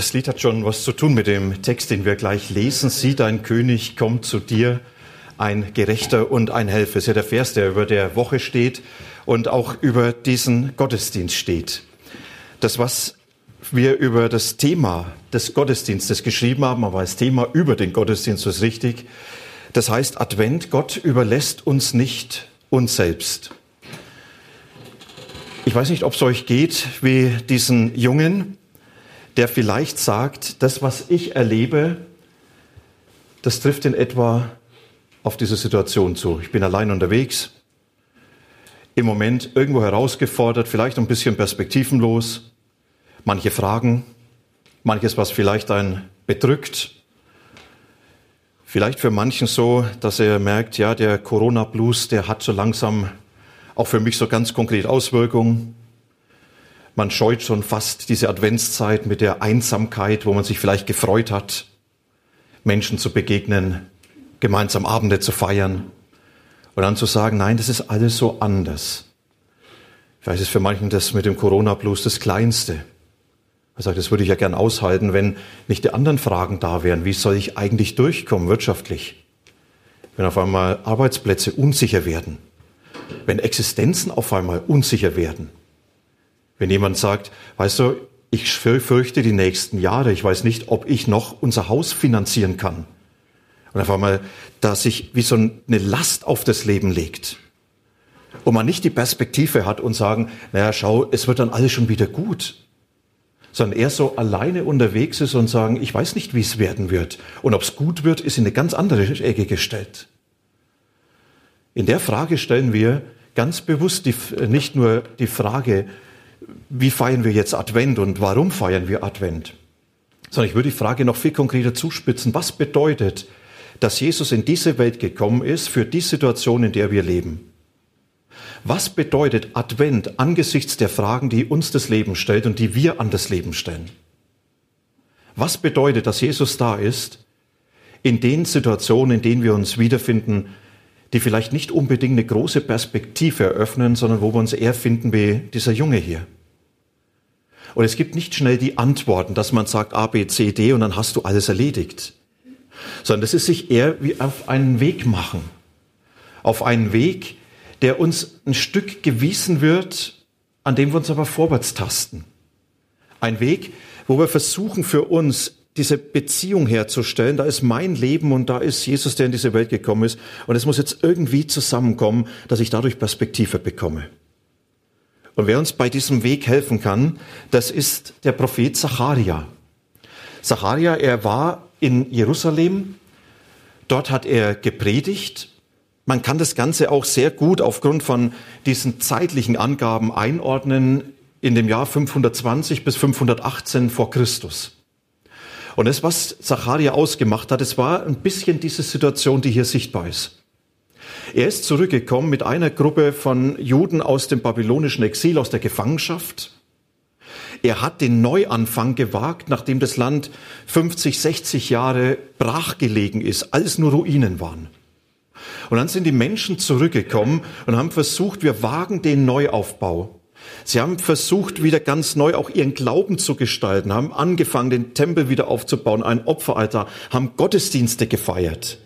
Das Lied hat schon was zu tun mit dem Text, den wir gleich lesen. Sieh, dein König kommt zu dir, ein Gerechter und ein Helfer. Das ist ja der Vers, der über der Woche steht und auch über diesen Gottesdienst steht. Das, was wir über das Thema des Gottesdienstes geschrieben haben, aber als Thema über den Gottesdienst ist richtig. Das heißt, Advent, Gott überlässt uns nicht uns selbst. Ich weiß nicht, ob es euch geht wie diesen Jungen, der vielleicht sagt, das, was ich erlebe, das trifft in etwa auf diese Situation zu. Ich bin allein unterwegs, im Moment irgendwo herausgefordert, vielleicht ein bisschen perspektivenlos, manche Fragen, manches, was vielleicht einen bedrückt. Vielleicht für manchen so, dass er merkt, ja, der Corona-Blues, der hat so langsam auch für mich so ganz konkret Auswirkungen. Man scheut schon fast diese Adventszeit mit der Einsamkeit, wo man sich vielleicht gefreut hat, Menschen zu begegnen, gemeinsam Abende zu feiern und dann zu sagen, nein, das ist alles so anders. Vielleicht ist für manchen das mit dem Corona-Blues das Kleinste. Er sagt, das würde ich ja gern aushalten, wenn nicht die anderen Fragen da wären. Wie soll ich eigentlich durchkommen wirtschaftlich? Wenn auf einmal Arbeitsplätze unsicher werden. Wenn Existenzen auf einmal unsicher werden. Wenn jemand sagt, weißt du, ich fürchte die nächsten Jahre, ich weiß nicht, ob ich noch unser Haus finanzieren kann. Und auf einmal, da sich wie so eine Last auf das Leben legt. Und man nicht die Perspektive hat und sagen, naja, schau, es wird dann alles schon wieder gut. Sondern er so alleine unterwegs ist und sagen, ich weiß nicht, wie es werden wird. Und ob es gut wird, ist in eine ganz andere Ecke gestellt. In der Frage stellen wir ganz bewusst die, nicht nur die Frage, wie feiern wir jetzt Advent und warum feiern wir Advent? Sondern ich würde die Frage noch viel konkreter zuspitzen. Was bedeutet, dass Jesus in diese Welt gekommen ist für die Situation, in der wir leben? Was bedeutet Advent angesichts der Fragen, die uns das Leben stellt und die wir an das Leben stellen? Was bedeutet, dass Jesus da ist in den Situationen, in denen wir uns wiederfinden, die vielleicht nicht unbedingt eine große Perspektive eröffnen, sondern wo wir uns eher finden wie dieser Junge hier? Und es gibt nicht schnell die Antworten, dass man sagt A, B, C, D und dann hast du alles erledigt. Sondern das ist sich eher wie auf einen Weg machen. Auf einen Weg, der uns ein Stück gewiesen wird, an dem wir uns aber vorwärts tasten. Ein Weg, wo wir versuchen für uns diese Beziehung herzustellen. Da ist mein Leben und da ist Jesus, der in diese Welt gekommen ist. Und es muss jetzt irgendwie zusammenkommen, dass ich dadurch Perspektive bekomme. Und wer uns bei diesem Weg helfen kann, das ist der Prophet Zacharia. Zacharia, er war in Jerusalem. Dort hat er gepredigt. Man kann das Ganze auch sehr gut aufgrund von diesen zeitlichen Angaben einordnen in dem Jahr 520 bis 518 vor Christus. Und das, was Zacharia ausgemacht hat, es war ein bisschen diese Situation, die hier sichtbar ist. Er ist zurückgekommen mit einer Gruppe von Juden aus dem babylonischen Exil, aus der Gefangenschaft. Er hat den Neuanfang gewagt, nachdem das Land 50, 60 Jahre brachgelegen ist, alles nur Ruinen waren. Und dann sind die Menschen zurückgekommen und haben versucht, wir wagen den Neuaufbau. Sie haben versucht, wieder ganz neu auch ihren Glauben zu gestalten, haben angefangen, den Tempel wieder aufzubauen, ein Opferaltar, haben Gottesdienste gefeiert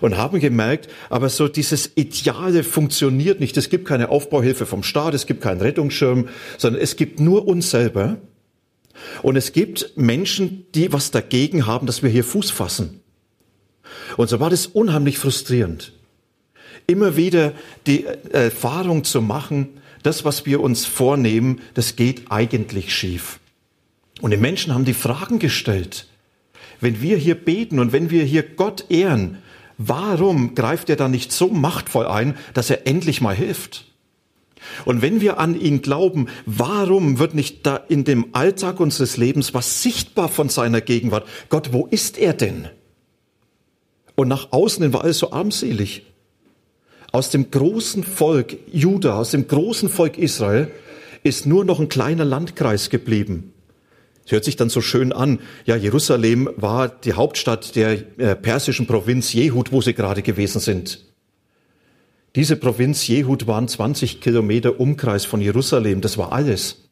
und haben gemerkt, aber so dieses Ideale funktioniert nicht. Es gibt keine Aufbauhilfe vom Staat, es gibt keinen Rettungsschirm, sondern es gibt nur uns selber. Und es gibt Menschen, die was dagegen haben, dass wir hier Fuß fassen. Und so war das unheimlich frustrierend. Immer wieder die Erfahrung zu machen, das, was wir uns vornehmen, das geht eigentlich schief. Und die Menschen haben die Fragen gestellt. Wenn wir hier beten und wenn wir hier Gott ehren, warum greift er da nicht so machtvoll ein, dass er endlich mal hilft? Und wenn wir an ihn glauben, warum wird nicht da in dem Alltag unseres Lebens was sichtbar von seiner Gegenwart? Gott, wo ist er denn? Und nach außen hin war alles so armselig. Aus dem großen Volk Juda, aus dem großen Volk Israel, ist nur noch ein kleiner Landkreis geblieben. Es hört sich dann so schön an. Ja, Jerusalem war die Hauptstadt der äh, persischen Provinz Jehud, wo sie gerade gewesen sind. Diese Provinz Jehud waren 20 Kilometer Umkreis von Jerusalem. Das war alles.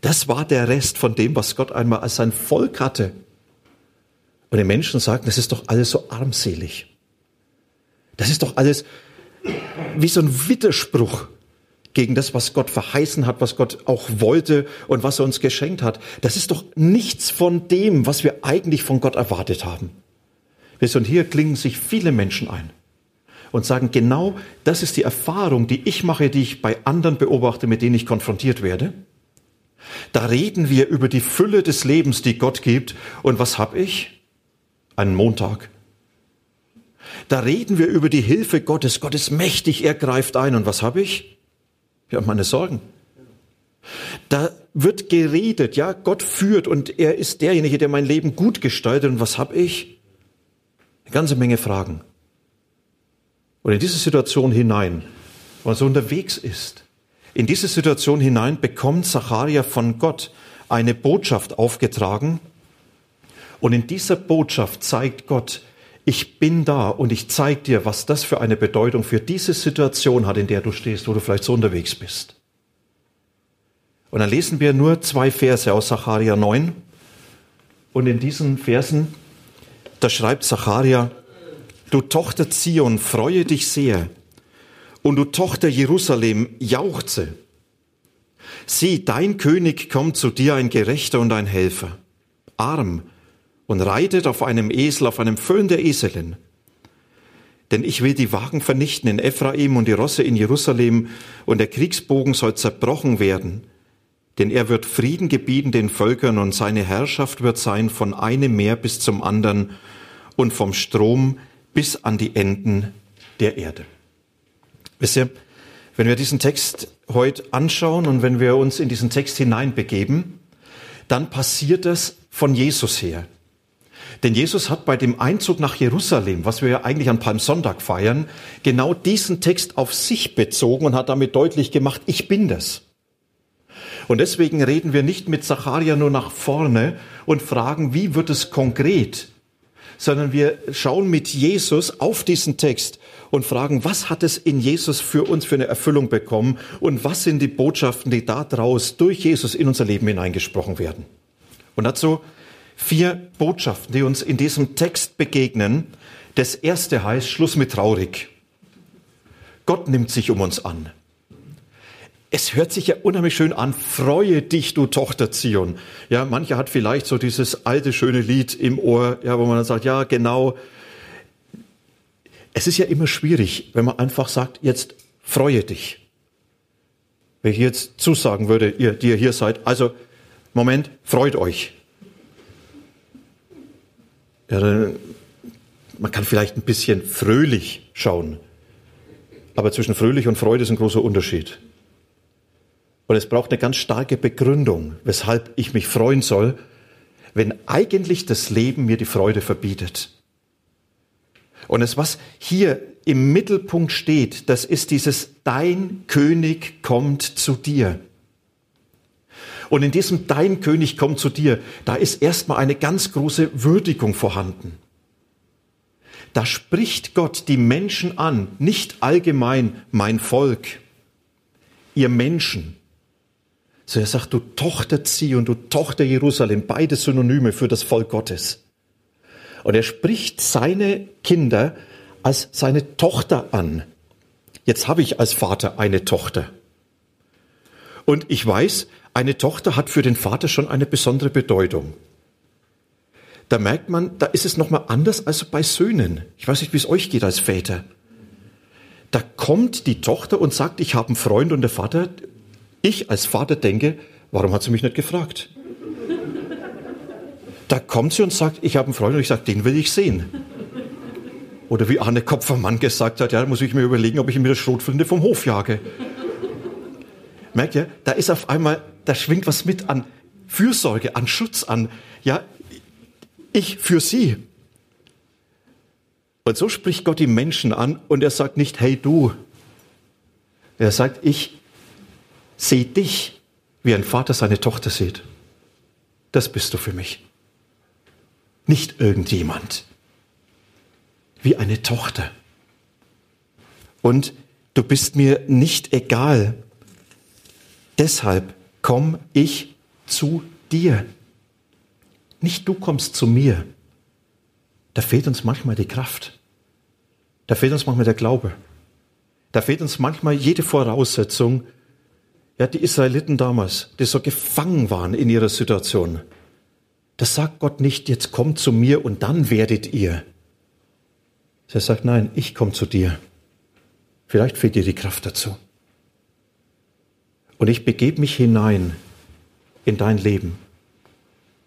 Das war der Rest von dem, was Gott einmal als sein Volk hatte. Und die Menschen sagen, das ist doch alles so armselig. Das ist doch alles wie so ein Widerspruch gegen das, was Gott verheißen hat, was Gott auch wollte und was er uns geschenkt hat. Das ist doch nichts von dem, was wir eigentlich von Gott erwartet haben. Und hier klingen sich viele Menschen ein und sagen, genau das ist die Erfahrung, die ich mache, die ich bei anderen beobachte, mit denen ich konfrontiert werde. Da reden wir über die Fülle des Lebens, die Gott gibt. Und was habe ich? Einen Montag. Da reden wir über die Hilfe Gottes. Gott ist mächtig, er greift ein. Und was habe ich? Ich meine Sorgen. Da wird geredet, ja, Gott führt und er ist derjenige, der mein Leben gut gestaltet. Und was habe ich? Eine ganze Menge Fragen. Und in diese Situation hinein, wo man so unterwegs ist, in diese Situation hinein bekommt Zacharia von Gott eine Botschaft aufgetragen. Und in dieser Botschaft zeigt Gott, ich bin da und ich zeige dir, was das für eine Bedeutung für diese Situation hat, in der du stehst, wo du vielleicht so unterwegs bist. Und dann lesen wir nur zwei Verse aus Zacharia 9. Und in diesen Versen, da schreibt Zacharia, du Tochter Zion, freue dich sehr, und du Tochter Jerusalem, jauchze. Sieh, dein König kommt zu dir, ein Gerechter und ein Helfer, arm und reitet auf einem Esel, auf einem Föhn der Eselin. Denn ich will die Wagen vernichten in Ephraim und die Rosse in Jerusalem, und der Kriegsbogen soll zerbrochen werden. Denn er wird Frieden gebieten den Völkern, und seine Herrschaft wird sein von einem Meer bis zum anderen und vom Strom bis an die Enden der Erde. Wisst ihr, wenn wir diesen Text heute anschauen und wenn wir uns in diesen Text hineinbegeben, dann passiert es von Jesus her. Denn Jesus hat bei dem Einzug nach Jerusalem, was wir ja eigentlich an Palmsonntag feiern, genau diesen Text auf sich bezogen und hat damit deutlich gemacht, ich bin das. Und deswegen reden wir nicht mit Zacharia nur nach vorne und fragen, wie wird es konkret, sondern wir schauen mit Jesus auf diesen Text und fragen, was hat es in Jesus für uns für eine Erfüllung bekommen und was sind die Botschaften, die daraus durch Jesus in unser Leben hineingesprochen werden. Und dazu vier Botschaften, die uns in diesem Text begegnen. Das erste heißt Schluss mit traurig. Gott nimmt sich um uns an. Es hört sich ja unheimlich schön an. Freue dich, du Tochter Zion. Ja, mancher hat vielleicht so dieses alte schöne Lied im Ohr, ja, wo man dann sagt, ja, genau. Es ist ja immer schwierig, wenn man einfach sagt, jetzt freue dich. Wenn ich jetzt zusagen würde, ihr, die ihr hier seid, also, Moment, freut euch. Ja, man kann vielleicht ein bisschen fröhlich schauen. Aber zwischen fröhlich und Freude ist ein großer Unterschied. Und es braucht eine ganz starke Begründung, weshalb ich mich freuen soll, wenn eigentlich das Leben mir die Freude verbietet. Und es, was hier im Mittelpunkt steht, das ist dieses Dein König kommt zu dir. Und in diesem Dein König kommt zu dir, da ist erstmal eine ganz große Würdigung vorhanden. Da spricht Gott die Menschen an, nicht allgemein mein Volk, ihr Menschen, so er sagt, du Tochter Zion, du Tochter Jerusalem, beide Synonyme für das Volk Gottes. Und er spricht seine Kinder als seine Tochter an. Jetzt habe ich als Vater eine Tochter. Und ich weiß, eine Tochter hat für den Vater schon eine besondere Bedeutung. Da merkt man, da ist es nochmal anders als bei Söhnen. Ich weiß nicht, wie es euch geht als Väter. Da kommt die Tochter und sagt, ich habe einen Freund und der Vater ich als Vater denke, warum hat sie mich nicht gefragt? Da kommt sie und sagt, ich habe einen Freund und ich sage, den will ich sehen. Oder wie Arne Kopfermann gesagt hat, ja, da muss ich mir überlegen, ob ich mit der Schrotflinte vom Hof jage. Merkt ihr, da ist auf einmal, da schwingt was mit an Fürsorge, an Schutz, an, ja, ich für sie. Und so spricht Gott die Menschen an und er sagt nicht, hey du. Er sagt, ich sehe dich, wie ein Vater seine Tochter sieht. Das bist du für mich. Nicht irgendjemand. Wie eine Tochter. Und du bist mir nicht egal. Deshalb komm ich zu dir. Nicht du kommst zu mir. Da fehlt uns manchmal die Kraft. Da fehlt uns manchmal der Glaube. Da fehlt uns manchmal jede Voraussetzung. Ja, die Israeliten damals, die so gefangen waren in ihrer Situation. Das sagt Gott nicht, jetzt kommt zu mir und dann werdet ihr. Er sagt, nein, ich komme zu dir. Vielleicht fehlt dir die Kraft dazu. Und ich begebe mich hinein in dein Leben.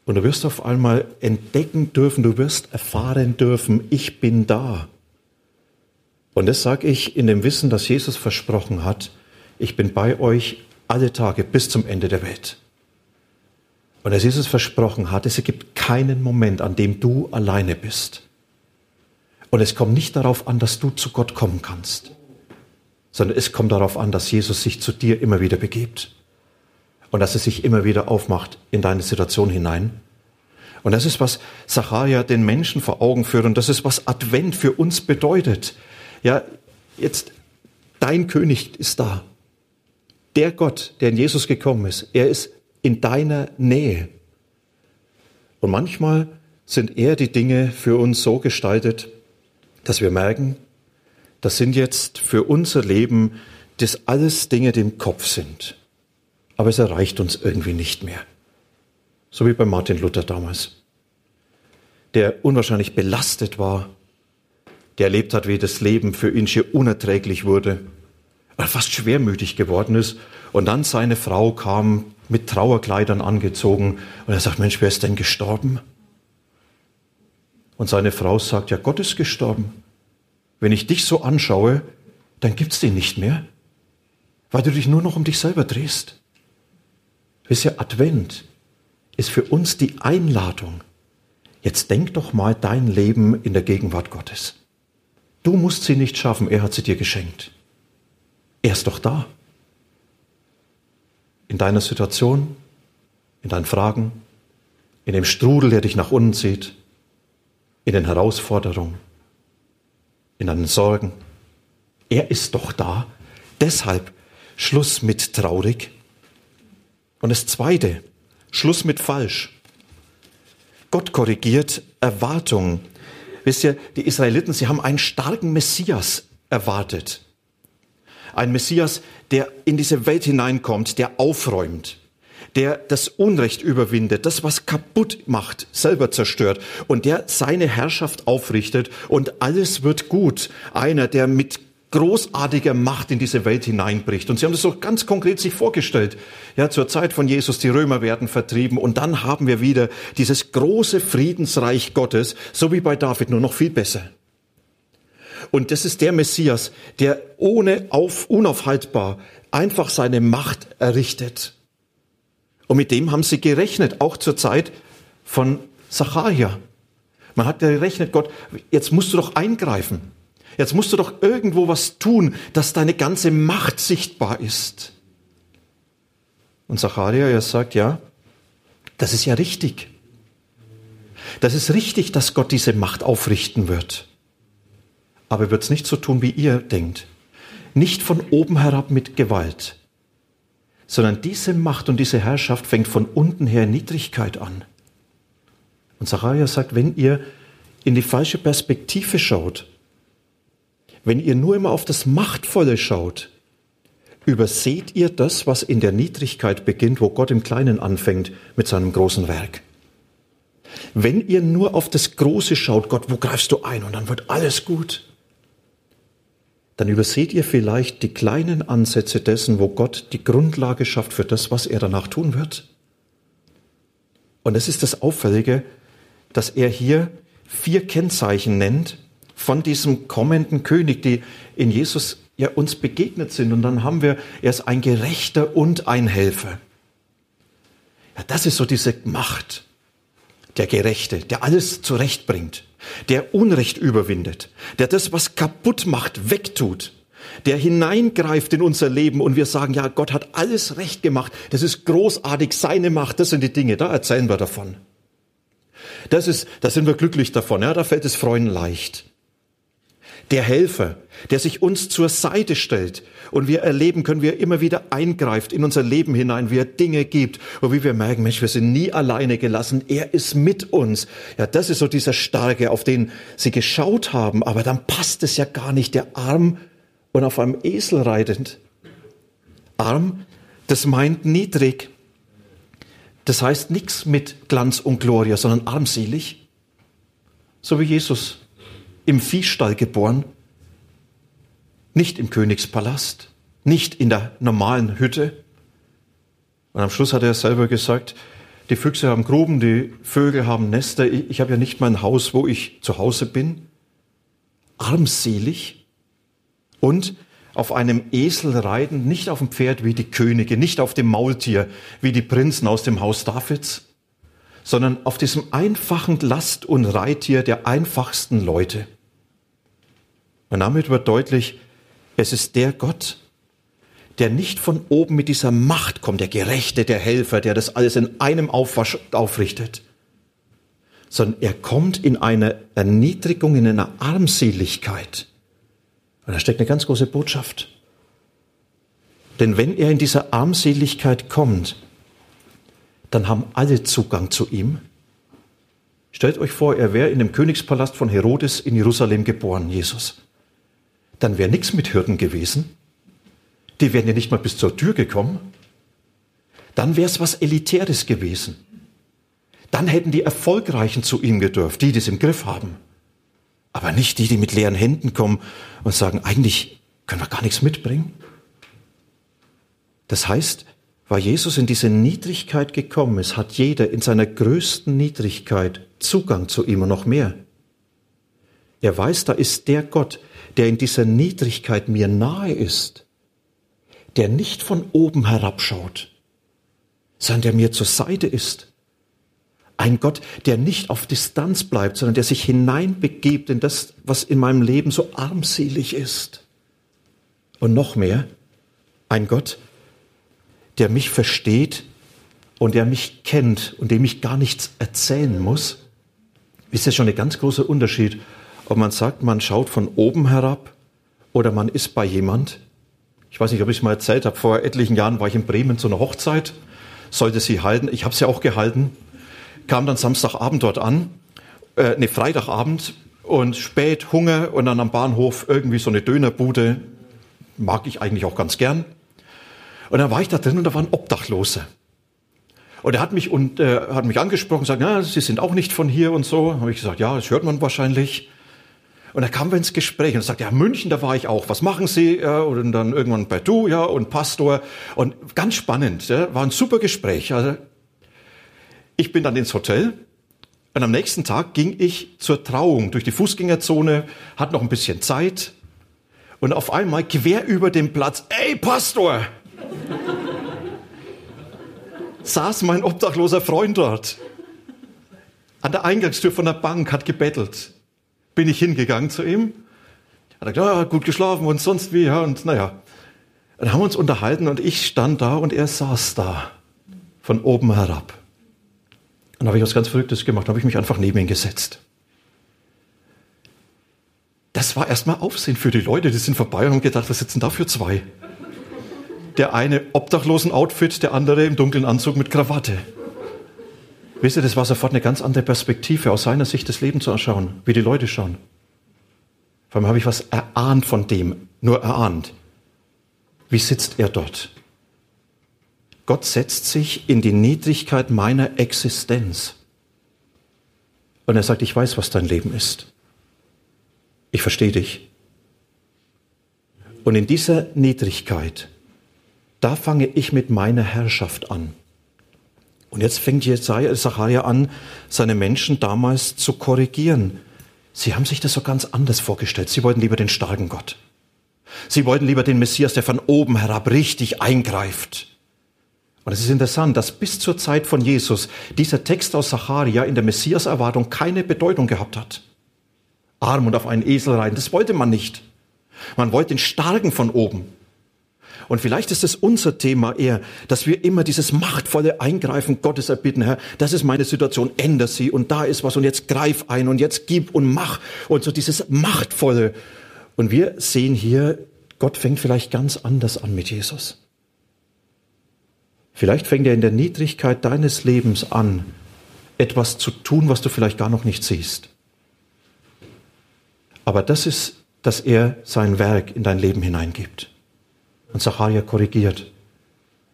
Und du wirst auf einmal entdecken dürfen, du wirst erfahren dürfen, ich bin da. Und das sage ich in dem Wissen, dass Jesus versprochen hat, ich bin bei euch alle Tage bis zum Ende der Welt. Und dass Jesus versprochen hat, es gibt keinen Moment, an dem du alleine bist. Und es kommt nicht darauf an, dass du zu Gott kommen kannst, sondern es kommt darauf an, dass Jesus sich zu dir immer wieder begibt und dass er sich immer wieder aufmacht in deine Situation hinein. Und das ist, was Zacharia den Menschen vor Augen führt und das ist, was Advent für uns bedeutet. Ja, jetzt, dein König ist da. Der Gott, der in Jesus gekommen ist, er ist in deiner Nähe. Und manchmal sind eher die Dinge für uns so gestaltet, dass wir merken, das sind jetzt für unser Leben das alles Dinge, die im Kopf sind aber es erreicht uns irgendwie nicht mehr. So wie bei Martin Luther damals, der unwahrscheinlich belastet war, der erlebt hat, wie das Leben für ihn schier unerträglich wurde, fast schwermütig geworden ist. Und dann seine Frau kam mit Trauerkleidern angezogen und er sagt, Mensch, wer ist denn gestorben? Und seine Frau sagt, ja, Gott ist gestorben. Wenn ich dich so anschaue, dann gibt's den nicht mehr, weil du dich nur noch um dich selber drehst. Wisst ihr, Advent ist für uns die Einladung. Jetzt denk doch mal dein Leben in der Gegenwart Gottes. Du musst sie nicht schaffen, er hat sie dir geschenkt. Er ist doch da. In deiner Situation, in deinen Fragen, in dem Strudel, der dich nach unten zieht, in den Herausforderungen, in deinen Sorgen. Er ist doch da. Deshalb Schluss mit traurig, und das Zweite, Schluss mit falsch. Gott korrigiert Erwartungen. Wisst ihr, die Israeliten, sie haben einen starken Messias erwartet. Ein Messias, der in diese Welt hineinkommt, der aufräumt, der das Unrecht überwindet, das, was kaputt macht, selber zerstört und der seine Herrschaft aufrichtet und alles wird gut. Einer, der mit großartiger Macht in diese Welt hineinbricht. Und sie haben das so ganz konkret sich vorgestellt. Ja, zur Zeit von Jesus, die Römer werden vertrieben und dann haben wir wieder dieses große Friedensreich Gottes, so wie bei David, nur noch viel besser. Und das ist der Messias, der ohne auf, unaufhaltbar einfach seine Macht errichtet. Und mit dem haben sie gerechnet, auch zur Zeit von Zacharia. Man hat gerechnet, Gott, jetzt musst du doch eingreifen. Jetzt musst du doch irgendwo was tun, dass deine ganze Macht sichtbar ist. Und Zacharia, sagt, ja, das ist ja richtig. Das ist richtig, dass Gott diese Macht aufrichten wird. Aber er wird es nicht so tun, wie ihr denkt. Nicht von oben herab mit Gewalt, sondern diese Macht und diese Herrschaft fängt von unten her in Niedrigkeit an. Und Zacharia sagt, wenn ihr in die falsche Perspektive schaut, wenn ihr nur immer auf das Machtvolle schaut, überseht ihr das, was in der Niedrigkeit beginnt, wo Gott im Kleinen anfängt mit seinem großen Werk. Wenn ihr nur auf das Große schaut, Gott, wo greifst du ein und dann wird alles gut, dann überseht ihr vielleicht die kleinen Ansätze dessen, wo Gott die Grundlage schafft für das, was er danach tun wird. Und es ist das Auffällige, dass er hier vier Kennzeichen nennt, von diesem kommenden König, die in Jesus ja uns begegnet sind. Und dann haben wir, er ist ein Gerechter und ein Helfer. Ja, das ist so diese Macht, der Gerechte, der alles zurechtbringt. Der Unrecht überwindet, der das, was kaputt macht, wegtut, der hineingreift in unser Leben und wir sagen, ja, Gott hat alles recht gemacht, das ist großartig, seine Macht, das sind die Dinge, da erzählen wir davon. Das ist, da sind wir glücklich davon, ja, da fällt es Freuen leicht der Helfer, der sich uns zur Seite stellt und wir erleben können, wie er immer wieder eingreift in unser Leben hinein, wie er Dinge gibt und wie wir merken, Mensch, wir sind nie alleine gelassen, er ist mit uns. Ja, das ist so dieser Starke, auf den sie geschaut haben, aber dann passt es ja gar nicht, der Arm und auf einem Esel reitend. Arm, das meint niedrig. Das heißt nichts mit Glanz und Gloria, sondern armselig. So wie Jesus im Viehstall geboren, nicht im Königspalast, nicht in der normalen Hütte. Und am Schluss hat er selber gesagt, die Füchse haben Gruben, die Vögel haben Nester, ich, ich habe ja nicht mein Haus, wo ich zu Hause bin. Armselig und auf einem Esel reiten, nicht auf dem Pferd wie die Könige, nicht auf dem Maultier wie die Prinzen aus dem Haus Davids, sondern auf diesem einfachen Last- und Reittier der einfachsten Leute. Und damit wird deutlich, es ist der Gott, der nicht von oben mit dieser Macht kommt, der Gerechte, der Helfer, der das alles in einem Aufwasch aufrichtet, sondern er kommt in einer Erniedrigung, in einer Armseligkeit. Und da steckt eine ganz große Botschaft. Denn wenn er in dieser Armseligkeit kommt, dann haben alle Zugang zu ihm. Stellt euch vor, er wäre in dem Königspalast von Herodes in Jerusalem geboren, Jesus dann wäre nichts mit Hürden gewesen. Die wären ja nicht mal bis zur Tür gekommen. Dann wäre es was Elitäres gewesen. Dann hätten die Erfolgreichen zu ihm gedurft, die, es im Griff haben. Aber nicht die, die mit leeren Händen kommen und sagen, eigentlich können wir gar nichts mitbringen. Das heißt, weil Jesus in diese Niedrigkeit gekommen ist, hat jeder in seiner größten Niedrigkeit Zugang zu ihm und noch mehr. Er weiß, da ist der Gott, der in dieser Niedrigkeit mir nahe ist, der nicht von oben herabschaut, sondern der mir zur Seite ist. Ein Gott, der nicht auf Distanz bleibt, sondern der sich hineinbegibt in das, was in meinem Leben so armselig ist. Und noch mehr, ein Gott, der mich versteht und der mich kennt und dem ich gar nichts erzählen muss. Ist das schon ein ganz großer Unterschied, ob man sagt, man schaut von oben herab oder man ist bei jemand. Ich weiß nicht, ob ich es mal erzählt habe. Vor etlichen Jahren war ich in Bremen zu einer Hochzeit, sollte sie halten. Ich habe sie auch gehalten. Kam dann Samstagabend dort an, äh, ne Freitagabend und spät Hunger und dann am Bahnhof irgendwie so eine Dönerbude. Mag ich eigentlich auch ganz gern. Und dann war ich da drin und da waren Obdachlose. Und er hat mich und äh, hat mich angesprochen, gesagt, ja, Sie sind auch nicht von hier und so. Habe ich gesagt, ja, das hört man wahrscheinlich. Und da kamen wir ins Gespräch und sagte, ja, München, da war ich auch. Was machen Sie? Ja, und dann irgendwann bei du, ja, und Pastor. Und ganz spannend, ja, war ein super Gespräch. Also, ich bin dann ins Hotel und am nächsten Tag ging ich zur Trauung durch die Fußgängerzone, hatte noch ein bisschen Zeit. Und auf einmal quer über den Platz, ey, Pastor! saß mein obdachloser Freund dort. An der Eingangstür von der Bank, hat gebettelt bin ich hingegangen zu ihm. Er hat gesagt, ja, gut geschlafen und sonst wie, ja, und naja. Dann haben wir uns unterhalten und ich stand da und er saß da, von oben herab. Und dann habe ich was ganz Verrücktes gemacht, habe ich mich einfach neben ihn gesetzt. Das war erstmal Aufsehen für die Leute, die sind vorbei und haben gedacht, was sitzen da für zwei? Der eine obdachlosen Outfit, der andere im dunklen Anzug mit Krawatte. Wisst ihr, das war sofort eine ganz andere Perspektive, aus seiner Sicht das Leben zu erschauen, wie die Leute schauen. Vor allem habe ich was erahnt von dem, nur erahnt. Wie sitzt er dort? Gott setzt sich in die Niedrigkeit meiner Existenz. Und er sagt, ich weiß, was dein Leben ist. Ich verstehe dich. Und in dieser Niedrigkeit, da fange ich mit meiner Herrschaft an. Und jetzt fängt Jesaja an, seine Menschen damals zu korrigieren. Sie haben sich das so ganz anders vorgestellt. Sie wollten lieber den starken Gott. Sie wollten lieber den Messias, der von oben herab richtig eingreift. Und es ist interessant, dass bis zur Zeit von Jesus dieser Text aus Sacharia in der Messias-Erwartung keine Bedeutung gehabt hat. arm und auf einen Esel reiten. Das wollte man nicht. Man wollte den Starken von oben. Und vielleicht ist es unser Thema eher, dass wir immer dieses machtvolle Eingreifen Gottes erbitten, Herr, das ist meine Situation, ändere sie und da ist was und jetzt greif ein und jetzt gib und mach und so dieses machtvolle. Und wir sehen hier, Gott fängt vielleicht ganz anders an mit Jesus. Vielleicht fängt er in der Niedrigkeit deines Lebens an, etwas zu tun, was du vielleicht gar noch nicht siehst. Aber das ist, dass er sein Werk in dein Leben hineingibt. Und Zacharia korrigiert.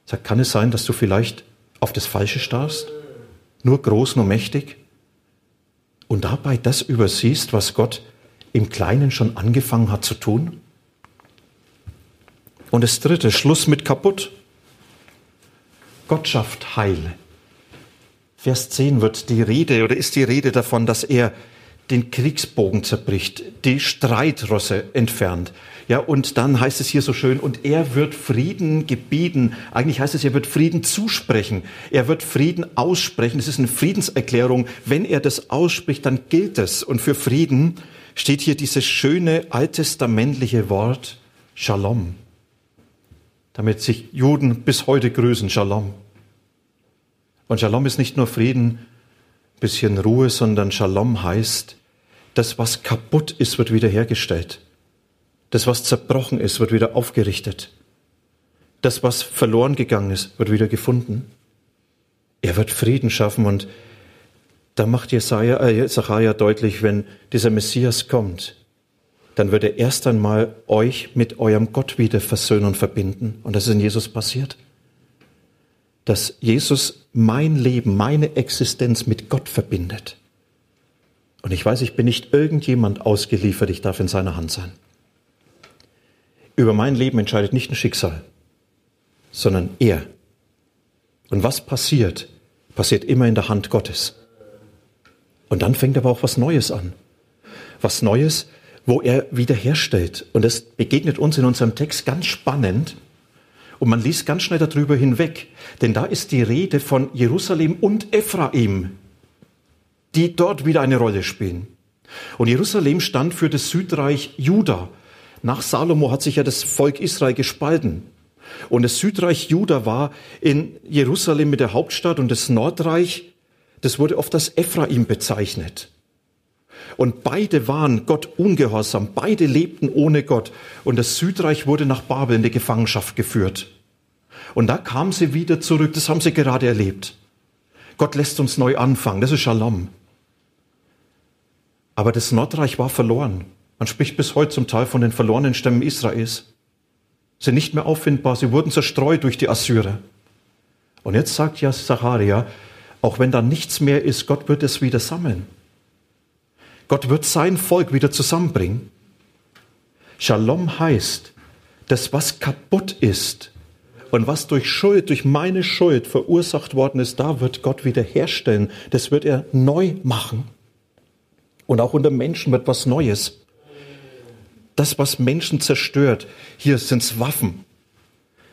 Sagt, kann es sein, dass du vielleicht auf das Falsche starrst? Nur groß, nur mächtig? Und dabei das übersiehst, was Gott im Kleinen schon angefangen hat zu tun? Und das dritte, Schluss mit kaputt. Gott schafft Heil. Vers 10 wird die Rede oder ist die Rede davon, dass er den Kriegsbogen zerbricht, die Streitrosse entfernt. Ja, und dann heißt es hier so schön, und er wird Frieden gebieten. Eigentlich heißt es, er wird Frieden zusprechen. Er wird Frieden aussprechen. Es ist eine Friedenserklärung. Wenn er das ausspricht, dann gilt es. Und für Frieden steht hier dieses schöne alttestamentliche Wort Shalom. Damit sich Juden bis heute grüßen, Shalom. Und Shalom ist nicht nur Frieden, bisschen Ruhe, sondern Shalom heißt, das, was kaputt ist, wird wiederhergestellt. Das, was zerbrochen ist, wird wieder aufgerichtet. Das, was verloren gegangen ist, wird wieder gefunden. Er wird Frieden schaffen und da macht Jesaja, äh, Zachariah deutlich, wenn dieser Messias kommt, dann wird er erst einmal euch mit eurem Gott wieder versöhnen und verbinden. Und das ist in Jesus passiert. Dass Jesus mein Leben, meine Existenz mit Gott verbindet. Und ich weiß, ich bin nicht irgendjemand ausgeliefert, ich darf in seiner Hand sein. Über mein Leben entscheidet nicht ein Schicksal, sondern er. Und was passiert, passiert immer in der Hand Gottes. Und dann fängt aber auch was Neues an. Was Neues, wo er wiederherstellt. Und das begegnet uns in unserem Text ganz spannend. Und man liest ganz schnell darüber hinweg. Denn da ist die Rede von Jerusalem und Ephraim, die dort wieder eine Rolle spielen. Und Jerusalem stand für das Südreich Juda. Nach Salomo hat sich ja das Volk Israel gespalten. Und das Südreich Juda war in Jerusalem mit der Hauptstadt und das Nordreich, das wurde oft als Ephraim bezeichnet. Und beide waren Gott ungehorsam, beide lebten ohne Gott. Und das Südreich wurde nach Babel in die Gefangenschaft geführt. Und da kamen sie wieder zurück, das haben sie gerade erlebt. Gott lässt uns neu anfangen, das ist Shalom. Aber das Nordreich war verloren. Man spricht bis heute zum Teil von den verlorenen Stämmen Israels. Sie sind nicht mehr auffindbar, sie wurden zerstreut durch die Assyrer. Und jetzt sagt ja Zacharia, auch wenn da nichts mehr ist, Gott wird es wieder sammeln. Gott wird sein Volk wieder zusammenbringen. Shalom heißt, dass was kaputt ist und was durch Schuld, durch meine Schuld verursacht worden ist, da wird Gott wieder herstellen. Das wird er neu machen. Und auch unter Menschen wird was Neues das, was Menschen zerstört, hier sind es Waffen.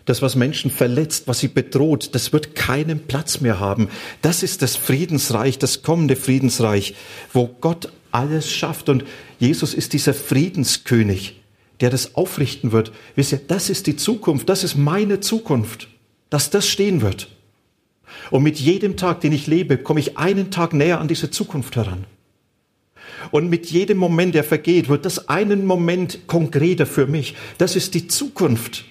Das, was Menschen verletzt, was sie bedroht, das wird keinen Platz mehr haben. Das ist das Friedensreich, das kommende Friedensreich, wo Gott alles schafft. Und Jesus ist dieser Friedenskönig, der das aufrichten wird. Wisst ihr, das ist die Zukunft, das ist meine Zukunft, dass das stehen wird. Und mit jedem Tag, den ich lebe, komme ich einen Tag näher an diese Zukunft heran. Und mit jedem Moment, der vergeht, wird das einen Moment konkreter für mich. Das ist die Zukunft.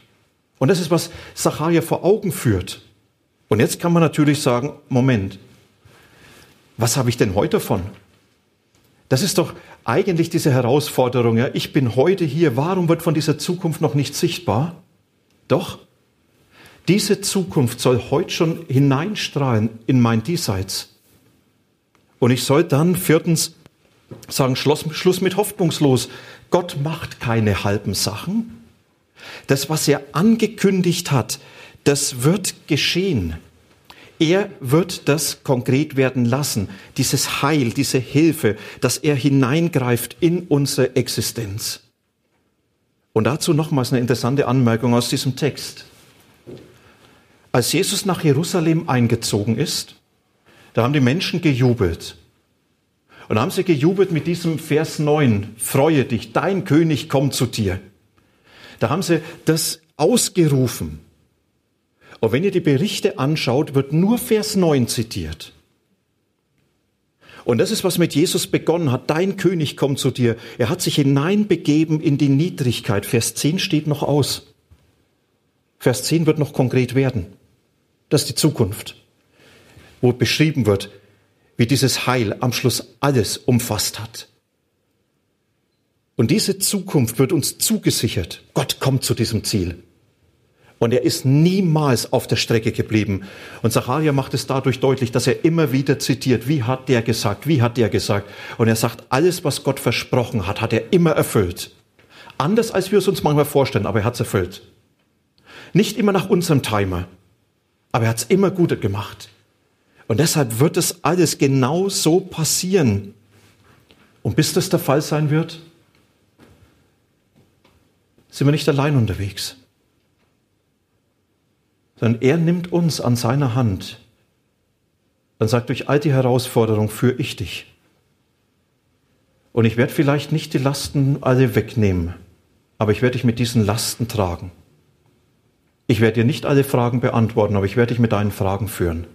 Und das ist, was Zacharia vor Augen führt. Und jetzt kann man natürlich sagen, Moment, was habe ich denn heute davon? Das ist doch eigentlich diese Herausforderung. Ja? Ich bin heute hier. Warum wird von dieser Zukunft noch nicht sichtbar? Doch, diese Zukunft soll heute schon hineinstrahlen in mein Diesseits. Und ich soll dann viertens sagen Schluss, Schluss mit hoffnungslos. Gott macht keine halben Sachen. Das, was er angekündigt hat, das wird geschehen. Er wird das konkret werden lassen, dieses Heil, diese Hilfe, dass er hineingreift in unsere Existenz. Und dazu nochmals eine interessante Anmerkung aus diesem Text. Als Jesus nach Jerusalem eingezogen ist, da haben die Menschen gejubelt. Und haben sie gejubelt mit diesem Vers 9, freue dich, dein König kommt zu dir. Da haben sie das ausgerufen. Und wenn ihr die Berichte anschaut, wird nur Vers 9 zitiert. Und das ist, was mit Jesus begonnen hat. Dein König kommt zu dir. Er hat sich hineinbegeben in die Niedrigkeit. Vers 10 steht noch aus. Vers 10 wird noch konkret werden. Das ist die Zukunft, wo beschrieben wird, wie dieses Heil am Schluss alles umfasst hat. Und diese Zukunft wird uns zugesichert. Gott kommt zu diesem Ziel. Und er ist niemals auf der Strecke geblieben. Und Zacharia macht es dadurch deutlich, dass er immer wieder zitiert, wie hat der gesagt, wie hat der gesagt. Und er sagt, alles, was Gott versprochen hat, hat er immer erfüllt. Anders, als wir es uns manchmal vorstellen, aber er hat es erfüllt. Nicht immer nach unserem Timer, aber er hat es immer gut gemacht. Und deshalb wird es alles genau so passieren. Und bis das der Fall sein wird, sind wir nicht allein unterwegs sondern er nimmt uns an seiner Hand und sagt, durch all die Herausforderungen führe ich dich. Und ich werde vielleicht nicht die Lasten alle wegnehmen, aber ich werde dich mit diesen Lasten tragen. Ich werde dir nicht alle Fragen beantworten, aber ich werde dich mit deinen Fragen führen.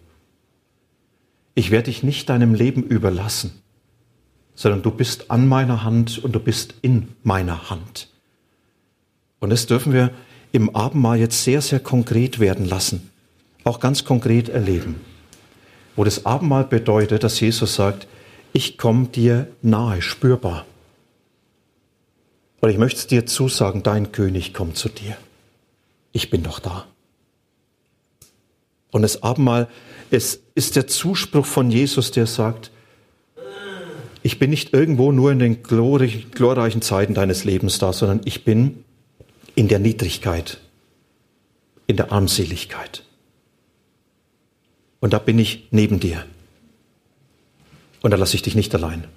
Ich werde dich nicht deinem Leben überlassen, sondern du bist an meiner Hand und du bist in meiner Hand. Und das dürfen wir im Abendmahl jetzt sehr, sehr konkret werden lassen, auch ganz konkret erleben. Wo das Abendmahl bedeutet, dass Jesus sagt, ich komme dir nahe, spürbar. Und ich möchte es dir zusagen, dein König kommt zu dir. Ich bin doch da. Und das Abendmahl, es ist der Zuspruch von Jesus, der sagt, ich bin nicht irgendwo nur in den glorreichen Zeiten deines Lebens da, sondern ich bin in der Niedrigkeit, in der Armseligkeit. Und da bin ich neben dir. Und da lasse ich dich nicht allein.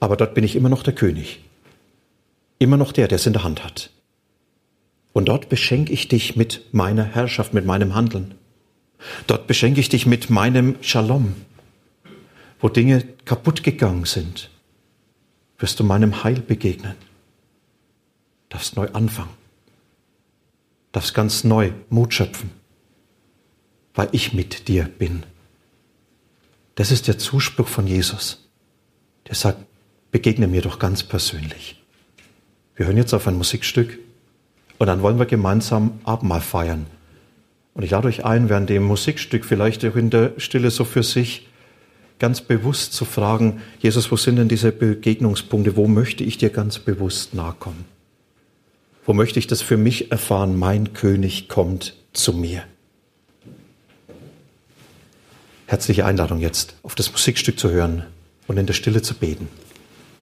Aber dort bin ich immer noch der König. Immer noch der, der es in der Hand hat. Und dort beschenke ich dich mit meiner Herrschaft, mit meinem Handeln. Dort beschenke ich dich mit meinem Shalom. Wo Dinge kaputt gegangen sind, wirst du meinem Heil begegnen darfst neu anfangen, darfst ganz neu Mut schöpfen, weil ich mit dir bin. Das ist der Zuspruch von Jesus. Der sagt, begegne mir doch ganz persönlich. Wir hören jetzt auf ein Musikstück und dann wollen wir gemeinsam Abendmahl feiern. Und ich lade euch ein, während dem Musikstück vielleicht auch in der Stille so für sich ganz bewusst zu fragen, Jesus, wo sind denn diese Begegnungspunkte? Wo möchte ich dir ganz bewusst nahe kommen? Wo möchte ich das für mich erfahren? Mein König kommt zu mir. Herzliche Einladung jetzt, auf das Musikstück zu hören und in der Stille zu beten.